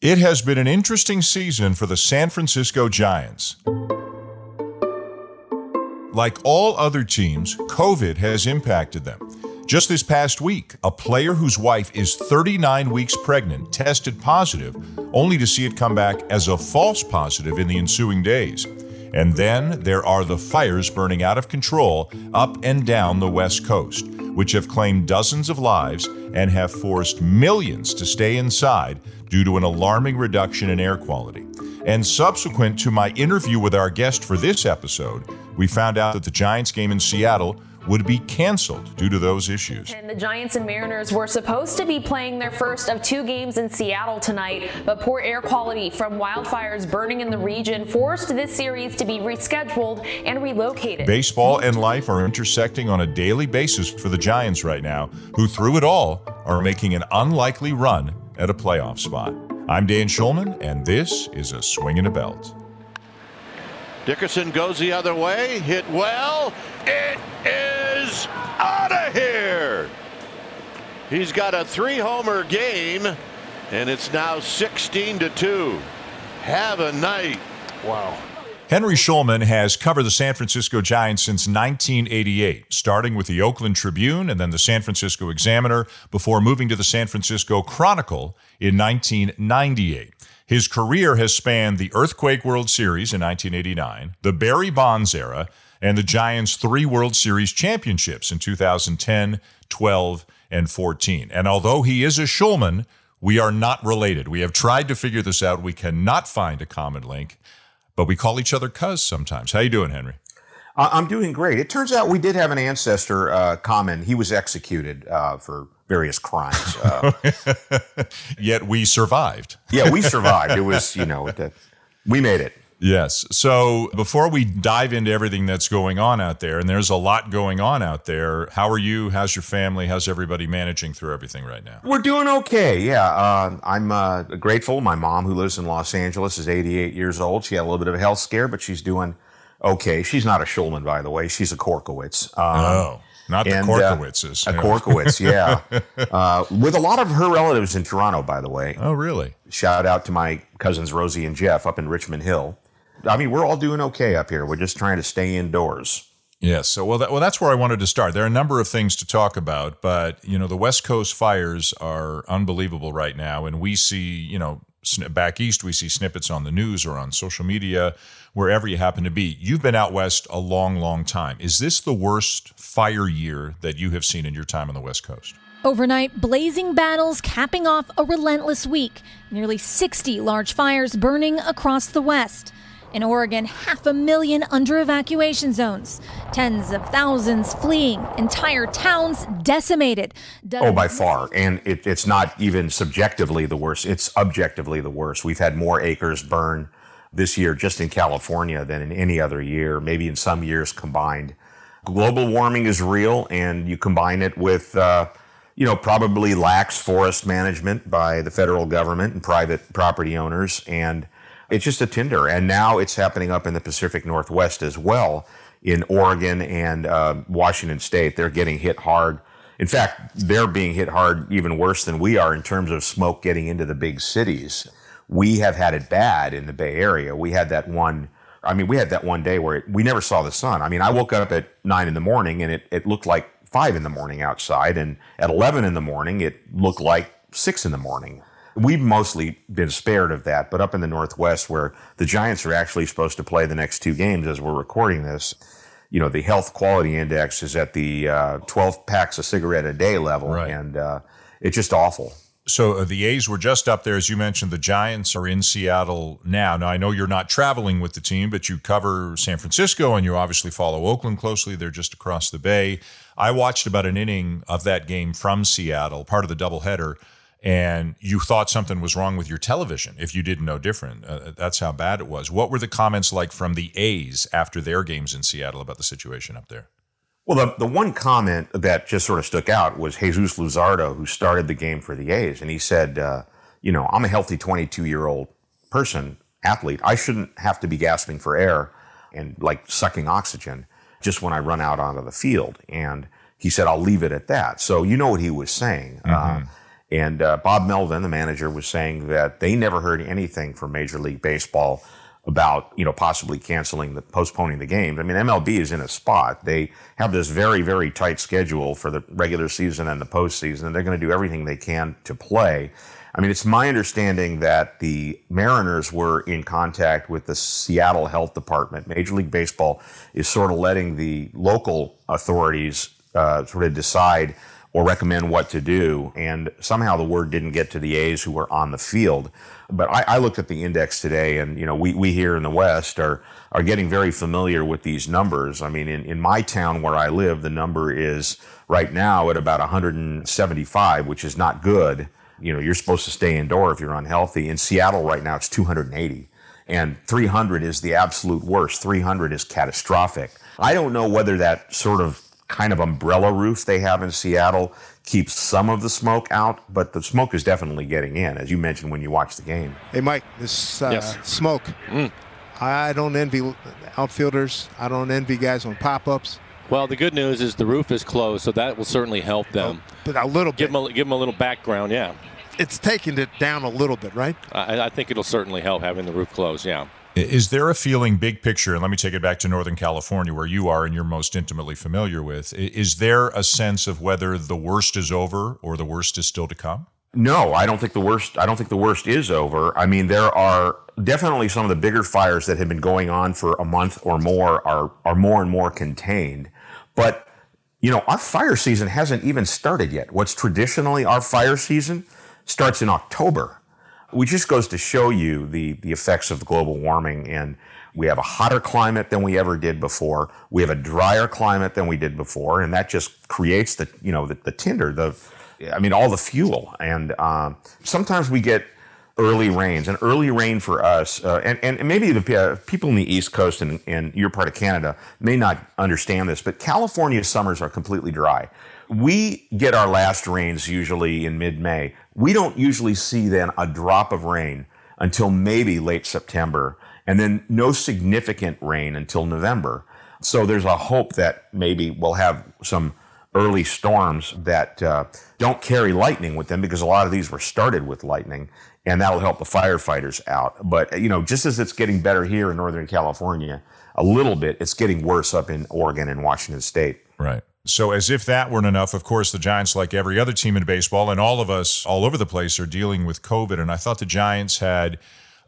It has been an interesting season for the San Francisco Giants. Like all other teams, COVID has impacted them. Just this past week, a player whose wife is 39 weeks pregnant tested positive, only to see it come back as a false positive in the ensuing days. And then there are the fires burning out of control up and down the West Coast, which have claimed dozens of lives and have forced millions to stay inside due to an alarming reduction in air quality. And subsequent to my interview with our guest for this episode, we found out that the Giants game in Seattle would be canceled due to those issues. And the Giants and Mariners were supposed to be playing their first of two games in Seattle tonight, but poor air quality from wildfires burning in the region forced this series to be rescheduled and relocated. Baseball and life are intersecting on a daily basis for the Giants right now, who through it all are making an unlikely run at a playoff spot. I'm Dan Shulman, and this is a swing and a belt. Dickerson goes the other way, hit well. It is out of here. He's got a three homer game, and it's now 16 to 2. Have a night. Wow. Henry Schulman has covered the San Francisco Giants since 1988, starting with the Oakland Tribune and then the San Francisco Examiner before moving to the San Francisco Chronicle in 1998. His career has spanned the Earthquake World Series in 1989, the Barry Bonds era, and the Giants' three World Series championships in 2010, 12, and 14. And although he is a Schulman, we are not related. We have tried to figure this out. We cannot find a common link, but we call each other cuz sometimes. How you doing, Henry? I'm doing great. It turns out we did have an ancestor uh, common. He was executed uh, for various crimes. Uh, Yet we survived. yeah, we survived. It was, you know, the, we made it. Yes. So before we dive into everything that's going on out there, and there's a lot going on out there, how are you? How's your family? How's everybody managing through everything right now? We're doing okay. Yeah, uh, I'm uh, grateful. My mom, who lives in Los Angeles, is 88 years old. She had a little bit of a health scare, but she's doing okay. She's not a Schulman, by the way. She's a Korkowitz. Um, oh, not the and, Korkowitzes. A Korkowitz, yeah. uh, with a lot of her relatives in Toronto, by the way. Oh, really? Shout out to my cousins Rosie and Jeff up in Richmond Hill. I mean, we're all doing okay up here. We're just trying to stay indoors. Yes. So, well, that, well, that's where I wanted to start. There are a number of things to talk about, but you know, the West Coast fires are unbelievable right now, and we see, you know, back east, we see snippets on the news or on social media, wherever you happen to be. You've been out west a long, long time. Is this the worst fire year that you have seen in your time on the West Coast? Overnight, blazing battles capping off a relentless week. Nearly 60 large fires burning across the West. In Oregon, half a million under evacuation zones. Tens of thousands fleeing. Entire towns decimated. Oh, by far. And it, it's not even subjectively the worst, it's objectively the worst. We've had more acres burn this year just in California than in any other year, maybe in some years combined. Global warming is real, and you combine it with, uh, you know, probably lax forest management by the federal government and private property owners, and it's just a tinder. And now it's happening up in the Pacific Northwest as well, in Oregon and uh, Washington State. They're getting hit hard. In fact, they're being hit hard even worse than we are in terms of smoke getting into the big cities. We have had it bad in the Bay Area. We had that one. I mean, we had that one day where it, we never saw the sun. I mean, I woke up at nine in the morning and it, it looked like five in the morning outside. And at 11 in the morning, it looked like six in the morning. We've mostly been spared of that, but up in the Northwest, where the Giants are actually supposed to play the next two games as we're recording this, you know, the health quality index is at the uh, 12 packs of cigarette a day level, Right. and uh, it's just awful. So uh, the A's were just up there, as you mentioned. The Giants are in Seattle now. Now I know you're not traveling with the team, but you cover San Francisco, and you obviously follow Oakland closely. They're just across the bay. I watched about an inning of that game from Seattle, part of the doubleheader, and you thought something was wrong with your television if you didn't know different. Uh, that's how bad it was. What were the comments like from the A's after their games in Seattle about the situation up there? Well, the, the one comment that just sort of stuck out was Jesus Luzardo, who started the game for the A's. And he said, uh, you know, I'm a healthy 22 year old person, athlete. I shouldn't have to be gasping for air and like sucking oxygen just when I run out onto the field. And he said, I'll leave it at that. So you know what he was saying. Uh, And uh, Bob Melvin, the manager, was saying that they never heard anything from Major League Baseball about you know possibly canceling the postponing the games. I mean, MLB is in a spot. They have this very very tight schedule for the regular season and the postseason, and they're going to do everything they can to play. I mean, it's my understanding that the Mariners were in contact with the Seattle Health Department. Major League Baseball is sort of letting the local authorities uh, sort of decide or recommend what to do. And somehow the word didn't get to the A's who were on the field. But I, I, looked at the index today, and you know, we, we here in the West are are getting very familiar with these numbers. I mean, in, in my town where I live, the number is right now at about 175, which is not good. You know, you're supposed to stay indoor if you're unhealthy. In Seattle right now, it's 280. And 300 is the absolute worst. 300 is catastrophic. I don't know whether that sort of kind of umbrella roof they have in Seattle keeps some of the smoke out, but the smoke is definitely getting in, as you mentioned when you watch the game. Hey, Mike, this uh, yes. smoke. Mm. I don't envy outfielders. I don't envy guys on pop-ups. Well, the good news is the roof is closed, so that will certainly help them. Oh, but a little give bit. Them a, give them a little background, yeah. It's taking it down a little bit, right? I, I think it'll certainly help having the roof closed, yeah. Is there a feeling, big picture, and let me take it back to Northern California, where you are and you're most intimately familiar with? Is there a sense of whether the worst is over or the worst is still to come? No, I don't think the worst. I don't think the worst is over. I mean, there are definitely some of the bigger fires that have been going on for a month or more are are more and more contained. But you know, our fire season hasn't even started yet. What's traditionally our fire season starts in October which just goes to show you the, the effects of global warming. And we have a hotter climate than we ever did before. We have a drier climate than we did before. And that just creates the, you know, the, the tinder, the, I mean, all the fuel. And um, sometimes we get early rains. And early rain for us, uh, and, and maybe the uh, people in the East Coast and, and your part of Canada may not understand this, but California summers are completely dry. We get our last rains usually in mid May. We don't usually see then a drop of rain until maybe late September, and then no significant rain until November. So there's a hope that maybe we'll have some early storms that uh, don't carry lightning with them because a lot of these were started with lightning and that'll help the firefighters out. But you know, just as it's getting better here in Northern California, a little bit, it's getting worse up in Oregon and Washington State. Right. So, as if that weren't enough, of course, the Giants, like every other team in baseball, and all of us all over the place, are dealing with COVID. And I thought the Giants had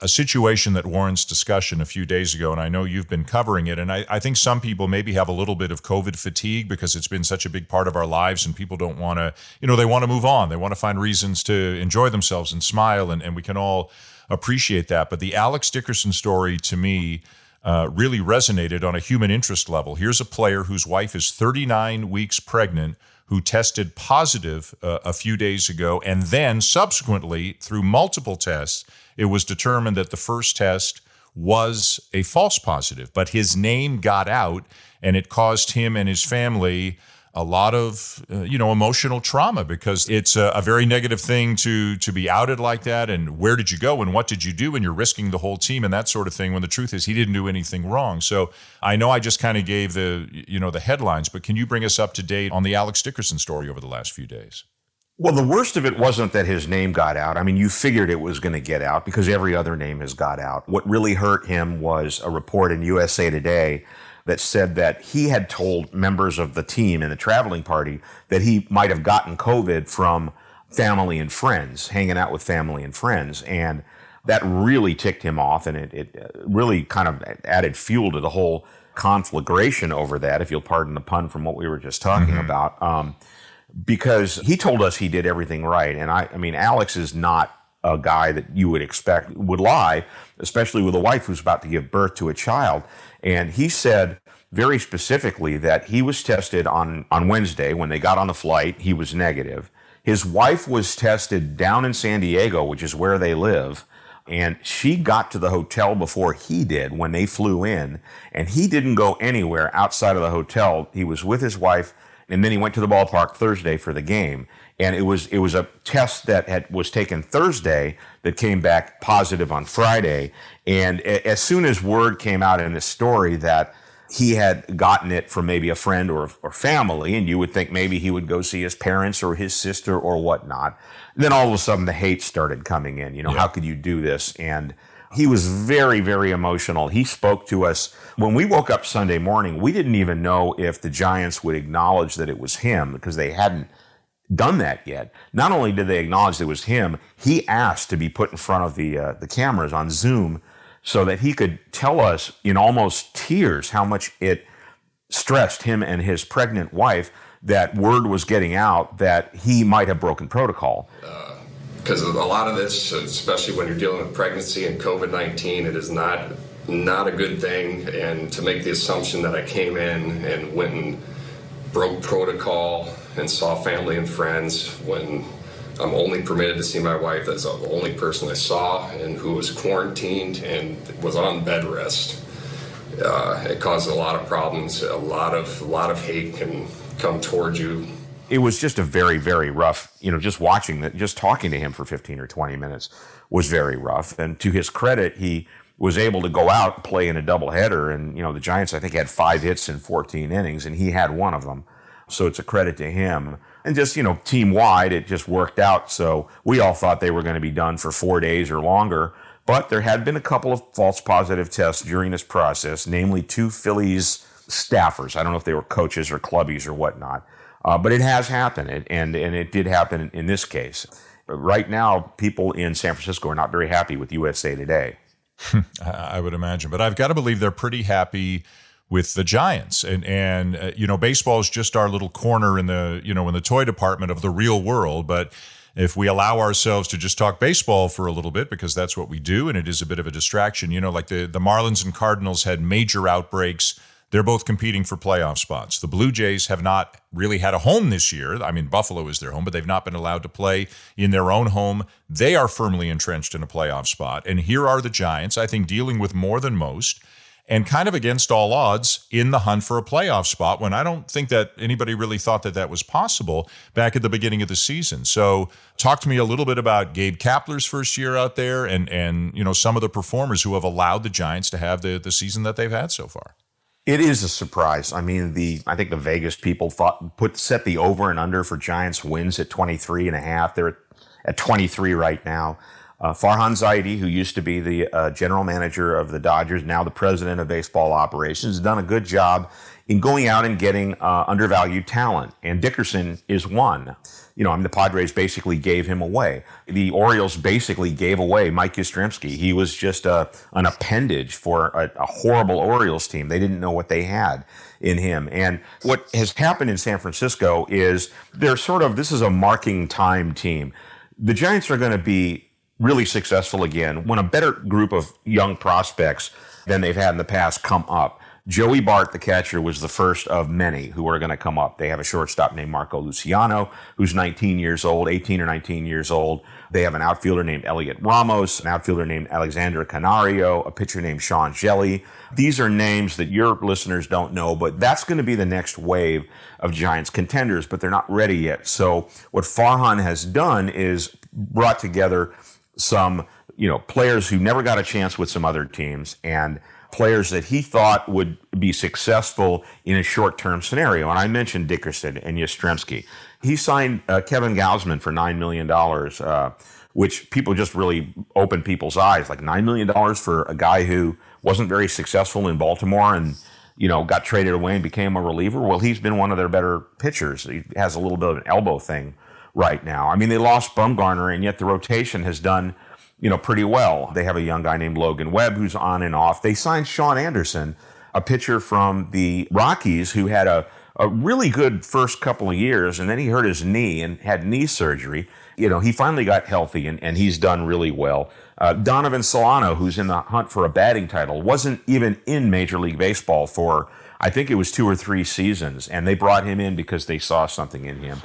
a situation that warrants discussion a few days ago, and I know you've been covering it. And I, I, think some people maybe have a little bit of COVID fatigue because it's been such a big part of our lives, and people don't want to, you know, they want to move on. They want to find reasons to enjoy themselves and smile, and, and we can all appreciate that. But the Alex Dickerson story to me, uh, really resonated on a human interest level. Here's a player whose wife is 39 weeks pregnant who tested positive uh, a few days ago, and then subsequently, through multiple tests, it was determined that the first test was a false positive, but his name got out, and it caused him and his family a lot of uh, you know emotional trauma because it's a, a, very negative thing to to be outed like that and where did you go and what did you do and you're risking the whole team and that sort of thing when the truth is he didn't do anything wrong. So i know i just kind of gave the you know the headlines but can you bring us up to date on the alex dickerson story over the last few days well, the worst of it wasn't that his name got out. I mean, you figured it was going to get out because every other name has got out. What really hurt him was a report in USA Today that said that he had told members of the team in the traveling party that he might have gotten COVID from family and friends, hanging out with family and friends. And that really ticked him off and it, it really kind of added fuel to the whole conflagration over that, if you'll pardon the pun from what we were just talking mm-hmm. about. Um, because he told us he did everything right. And I, I mean, Alex is not a guy that you would expect would lie, especially with a wife who's about to give birth to a child. And he said very specifically that he was tested on, on Wednesday when they got on the flight. He was negative. His wife was tested down in San Diego, which is where they live. And she got to the hotel before he did when they flew in. And he didn't go anywhere outside of the hotel. He was with his wife. And then he went to the ballpark Thursday for the game. And it was, it was a test that had, was taken Thursday that came back positive on Friday. And as soon as word came out in this story that he had gotten it from maybe a friend or, or family, and you would think maybe he would go see his parents or his sister or whatnot. then all of a sudden, the hate started coming in. You know, yeah. how could you do this? And he was very, very emotional. He spoke to us when we woke up Sunday morning. We didn't even know if the Giants would acknowledge that it was him because they hadn't done that yet. Not only did they acknowledge it was him, he asked to be put in front of the uh, the cameras on Zoom so that he could tell us in almost tears how much it stressed him and his pregnant wife that word was getting out that he might have broken protocol. Because uh, a lot of this, especially when you're dealing with pregnancy and COVID 19, it is not not a good thing. And to make the assumption that I came in and went and broke protocol and saw family and friends when I'm only permitted to see my wife. That's the only person I saw and who was quarantined and was on bed rest. Uh, it caused a lot of problems. A lot of a lot of hate can come towards you. It was just a very very rough. You know, just watching that, just talking to him for 15 or 20 minutes was very rough. And to his credit, he was able to go out play in a doubleheader. And you know, the Giants I think had five hits in 14 innings, and he had one of them. So it's a credit to him. And just you know team wide it just worked out. So we all thought they were going to be done for four days or longer. But there had been a couple of false positive tests during this process namely two phillies staffers. I don't know if they were coaches or clubbies or whatnot. Uh, but it has happened and, and it did happen in this case. Right now people in san francisco are not very happy with usa today. I would imagine. But i've got to believe they're pretty happy with the Giants. And and uh, you know, baseball is just our little corner in the you know in the toy department of the real world, but. If we allow ourselves to just talk baseball for a little bit, because that's what we do, and it is a bit of a distraction, you know, like the, the Marlins and Cardinals had major outbreaks. They're both competing for playoff spots. The Blue Jays have not really had a home this year. I mean, Buffalo is their home, but they've not been allowed to play in their own home. They are firmly entrenched in a playoff spot. And here are the Giants, I think, dealing with more than most and kind of against all odds in the hunt for a playoff spot when I don't think that anybody really thought that that was possible back at the beginning of the season. So, talk to me a little bit about Gabe Kapler's first year out there and and you know some of the performers who have allowed the Giants to have the the season that they've had so far. It is a surprise. I mean, the I think the Vegas people thought put set the over and under for Giants wins at 23 and a half. They're at 23 right now. Uh, Farhan Zaidi, who used to be the uh, general manager of the Dodgers, now the president of baseball operations, has done a good job in going out and getting uh, undervalued talent. And Dickerson is one. You know, I mean, the Padres basically gave him away. The Orioles basically gave away Mike Yastrzemski. He was just a, an appendage for a, a horrible Orioles team. They didn't know what they had in him. And what has happened in San Francisco is they're sort of, this is a marking time team. The Giants are going to be really successful again when a better group of young prospects than they've had in the past come up. Joey Bart, the catcher, was the first of many who are going to come up. They have a shortstop named Marco Luciano, who's 19 years old, 18 or 19 years old. They have an outfielder named Heliot Ramos, an outfielder named Alexander Canario, a pitcher named Sean Hjelle. These are names that your listeners don't know, but that's going to be the next wave of Giants contenders, but they're not ready yet. So what Farhan has done is brought together some, you know, players who never got a chance with some other teams and players that he thought would be successful in a short-term scenario. And I mentioned Dickerson and Yastrzemski. He signed uh, Kevin Gausman for $9 million, uh, which people just really opened people's eyes. Like $9 million for a guy who wasn't very successful in Baltimore and, you know, got traded away and became a reliever. Well, he's been one of their better pitchers. He has a little bit of an elbow thing right now. I mean, they lost Bumgarner, and yet the rotation has done, you know, pretty well. They have a young guy named Logan Webb who's on and off. They signed Sean Anderson, a pitcher from the Rockies who had a, a really good first couple of years, and then he hurt his knee and had knee surgery. You know, he finally got healthy, and, and he's done really well. Uh, Donovan Solano, who's in the hunt for a batting title, wasn't even in Major League Baseball for, I think it was two or three seasons, and they brought him in because they saw something in him.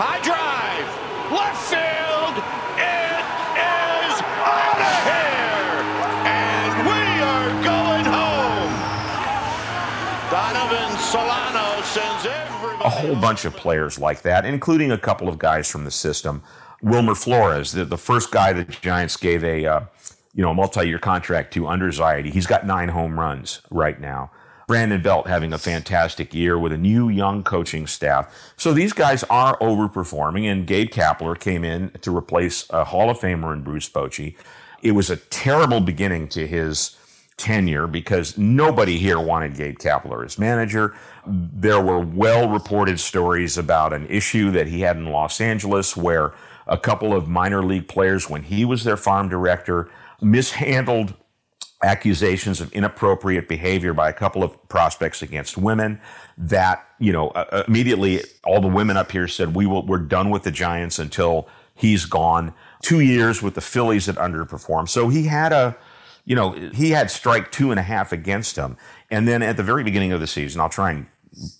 High drive, left field. It is out of here, and we are going home. Donovan Solano sends everybody. A whole bunch of players like that, including a couple of guys from the system. Wilmer Flores, the, the first guy the Giants gave a uh, you know, multi-year contract to under Zaidi. He's got nine home runs right now. Brandon Belt having a fantastic year with a new young coaching staff. So these guys are overperforming, and Gabe Kapler came in to replace a Hall of Famer in Bruce Bochy. It was a terrible beginning to his tenure because nobody here wanted Gabe Kapler as manager. There were well reported stories about an issue that he had in Los Angeles where a couple of minor league players, when he was their farm director, mishandled accusations of inappropriate behavior by a couple of prospects against women that you know uh, uh immediately all the women up here said we will we're done with the giants until he's gone two years with the phillies that underperformed so he had a you know, he had strike two and a half against him. And then at the very beginning of the season, I'll try and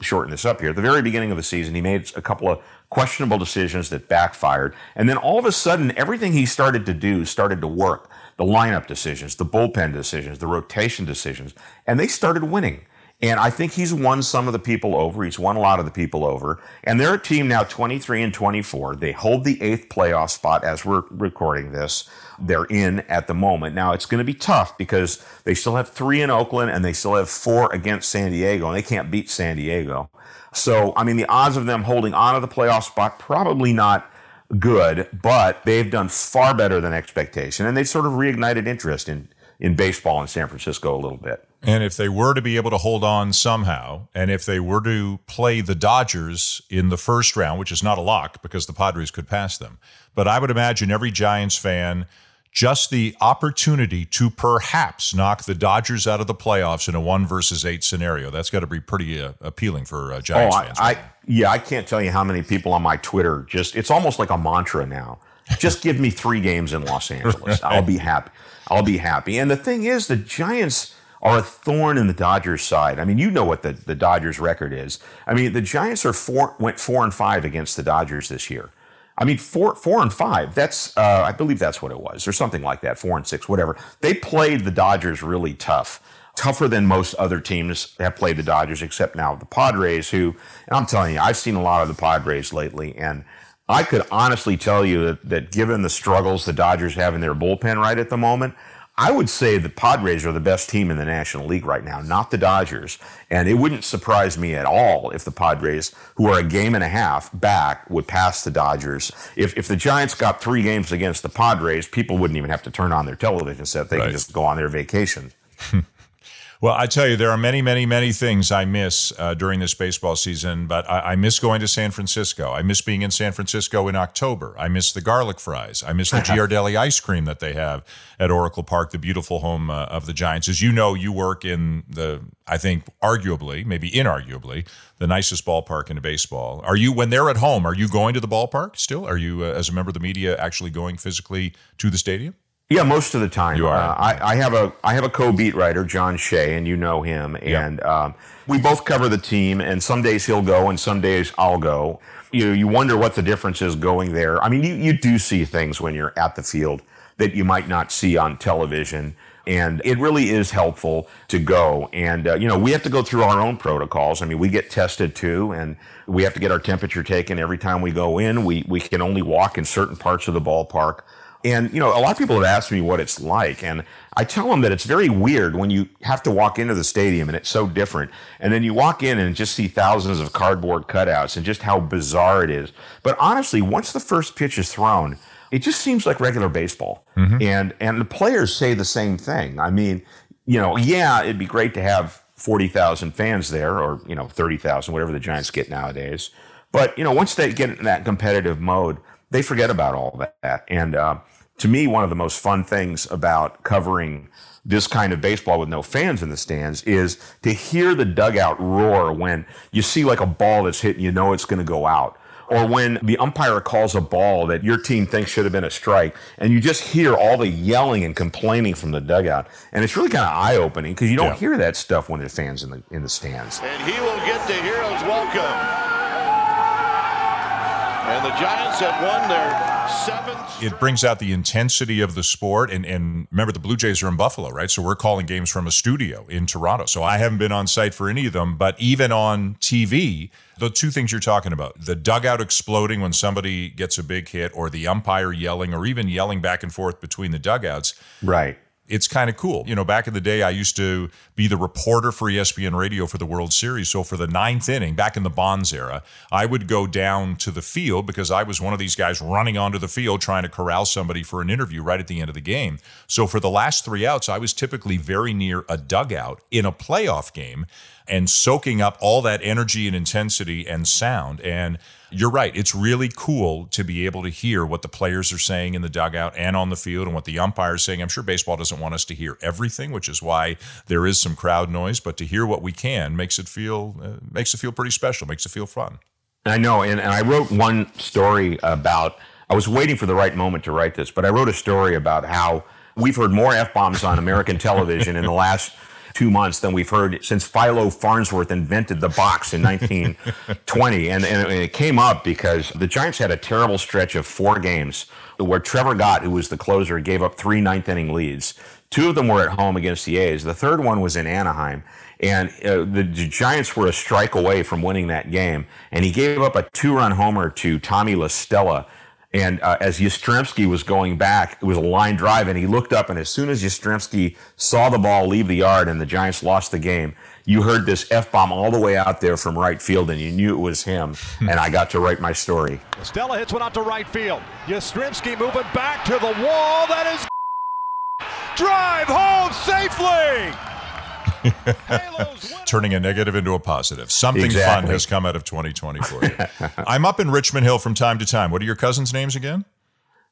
shorten this up here. At the very beginning of the season, he made a couple of questionable decisions that backfired. And then all of a sudden, everything he started to do started to work. The lineup decisions, the bullpen decisions, the rotation decisions, and they started winning. And I think he's won some of the people over. He's won a lot of the people over. And they're a team now 23 and 24. They hold the eighth playoff spot as we're recording this. They're in at the moment. Now it's going to be tough because they still have three in Oakland and they still have four against San Diego and they can't beat San Diego. So, I mean, the odds of them holding on to the playoff spot probably not good, but they've done far better than expectation and they've sort of reignited interest in, in baseball in San Francisco a little bit. And if they were to be able to hold on somehow, and if they were to play the Dodgers in the first round, which is not a lock because the Padres could pass them, but I would imagine every Giants fan just the opportunity to perhaps knock the Dodgers out of the playoffs in a one versus eight scenario. That's got to be pretty uh, appealing for uh, Giants oh, fans. I, I, yeah, I can't tell you how many people on my Twitter just, it's almost like a mantra now. Just give me three games in Los Angeles. I'll be happy. I'll be happy. And the thing is, the Giants are a thorn in the Dodgers' side. I mean, you know what the, the Dodgers' record is. I mean, the Giants are four went four and five against the Dodgers this year. I mean, four four and five. That's uh, I believe that's what it was, or something like that. Four and six, whatever. They played the Dodgers really tough, tougher than most other teams have played the Dodgers, except now the Padres. Who, and I'm telling you, I've seen a lot of the Padres lately, and I could honestly tell you that, that given the struggles the Dodgers have in their bullpen right at the moment, I would say the Padres are the best team in the National League right now, not the Dodgers. And it wouldn't surprise me at all if the Padres, who are a game and a half back, would pass the Dodgers. If, if the Giants got three games against the Padres, people wouldn't even have to turn on their television set. They right. can just go on their vacation. Well, I tell you, there are many, many, many things I miss uh, during this baseball season, but I, I, miss going to San Francisco. I miss being in San Francisco in October. I miss the garlic fries. I miss the Ghirardelli ice cream that they have at Oracle Park, the beautiful home uh, of the Giants. As you know, you work in the, I think, arguably, maybe inarguably, the nicest ballpark in baseball. Are you, when they're at home, are you going to the ballpark still? Are you, uh, as a member of the media, actually going physically to the stadium? Yeah, most of the time. You are. Uh, I, I, have a I have a co-beat writer, John Shea, and you know him. And um, we both cover the team. And some days he'll go, and some days I'll go. You know, you wonder what the difference is going there. I mean, you you do see things when you're at the field that you might not see on television. And it really is helpful to go. And, uh, you know, we have to go through our own protocols. I mean, we get tested too, and we have to get our temperature taken every time we go in. We, we can only walk in certain parts of the ballpark. And, you know, a lot of people have asked me what it's like. And I tell them that it's very weird when you have to walk into the stadium and it's so different. And then you walk in and just see thousands of cardboard cutouts and just how bizarre it is. But honestly, once the first pitch is thrown, it just seems like regular baseball. Mm-hmm. And, and the players say the same thing. I mean, you know, yeah, it'd be great to have 40,000 fans there or, you know, 30,000, whatever the Giants get nowadays. But, you know, once they get in that competitive mode, they forget about all that. And uh, to me, one of the most fun things about covering this kind of baseball with no fans in the stands is to hear the dugout roar when you see like a ball that's hit and you know it's going to go out. Or when the umpire calls a ball that your team thinks should have been a strike, and you just hear all the yelling and complaining from the dugout, and it's really kind of eye-opening because you don't yeah. hear that stuff when there's fans in the in the stands. And he will get the hero's welcome. And the Giants have won their seventh. It brings out the intensity of the sport. And, and remember, the Blue Jays are in Buffalo, right? So we're calling games from a studio in Toronto. So I haven't been on site for any of them. But even on TV, the two things you're talking about the dugout exploding when somebody gets a big hit, or the umpire yelling, or even yelling back and forth between the dugouts. Right it's kind of cool. You know, back in the day, I used to be the reporter for ESPN Radio for the World Series. So for the ninth inning, back in the Bonds era, I would go down to the field because I was one of these guys running onto the field trying to corral somebody for an interview right at the end of the game. So for the last three outs, I was typically very near a dugout in a playoff game and soaking up all that energy and intensity and sound. And you're right. It's really cool to be able to hear what the players are saying in the dugout and on the field and what the umpire is saying. I'm sure baseball doesn't want us to hear everything, which is why there is some crowd noise, but to hear what we can makes it feel uh, makes it feel pretty special, makes it feel fun. I know, and, and I wrote one story about I was waiting for the right moment to write this, but I wrote a story about how we've heard more F bombs on American television in the last two months than we've heard since Philo Farnsworth invented the box in 1920. and, and it came up because the Giants had a terrible stretch of four games where Trevor Gott, who was the closer, gave up three ninth inning leads. Two of them were at home against the A's. The third one was in Anaheim. And uh, the Giants were a strike away from winning that game. And he gave up a two run homer to Tommy La Stella and uh, as Yastrzemski was going back, it was a line drive, and he looked up, and as soon as Yastrzemski saw the ball leave the yard and the Giants lost the game, you heard this F bomb all the way out there from right field, and you knew it was him. and I got to write my story. Stella hits one out to right field. Yastrzemski moving back to the wall. That is drive home safely. Turning a negative into a positive. Something exactly. fun has come out of 2024. I'm up in Richmond Hill from time to time. What are your cousins' names again?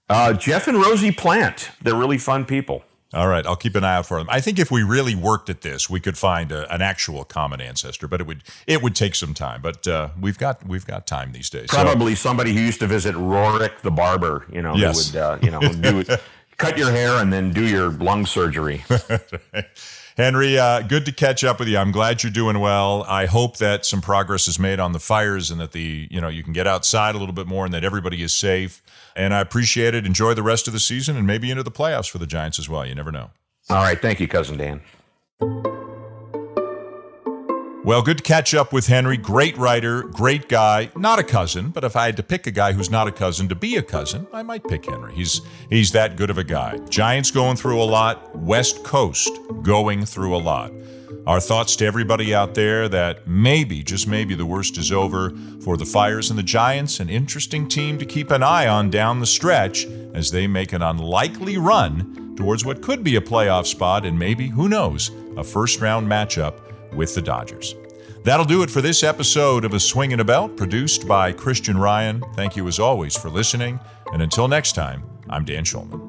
Uh, Jeff and Rosie Plant. They're really fun people. All right, I'll keep an eye out for them. I think if we really worked at this, we could find a, an actual common ancestor, but it would it would take some time. But uh, we've got we've got time these days. Probably so. somebody who used to visit Rorik the barber. You know, yes. who would uh, you know do cut your hair and then do your lung surgery. Henry, uh, good to catch up with you. I'm glad you're doing well. I hope that some progress is made on the fires and that the you know you can get outside a little bit more and that everybody is safe. And I appreciate it. Enjoy the rest of the season and maybe into the playoffs for the Giants as well. You never know. All right, thank you, cousin Dan. Well, good to catch up with Henry. Great writer, great guy. Not a cousin, but if I had to pick a guy who's not a cousin to be a cousin, I might pick Henry. He's he's that good of a guy. Giants going through a lot, West Coast going through a lot. Our thoughts to everybody out there that maybe, just maybe, the worst is over for the Fires and the Giants. An interesting team to keep an eye on down the stretch as they make an unlikely run towards what could be a playoff spot and maybe, who knows, a first round matchup with the Dodgers. That'll do it for this episode of A Swing and a Belt, produced by Christian Ryan. Thank you as always for listening, and until next time, I'm Dan Shulman.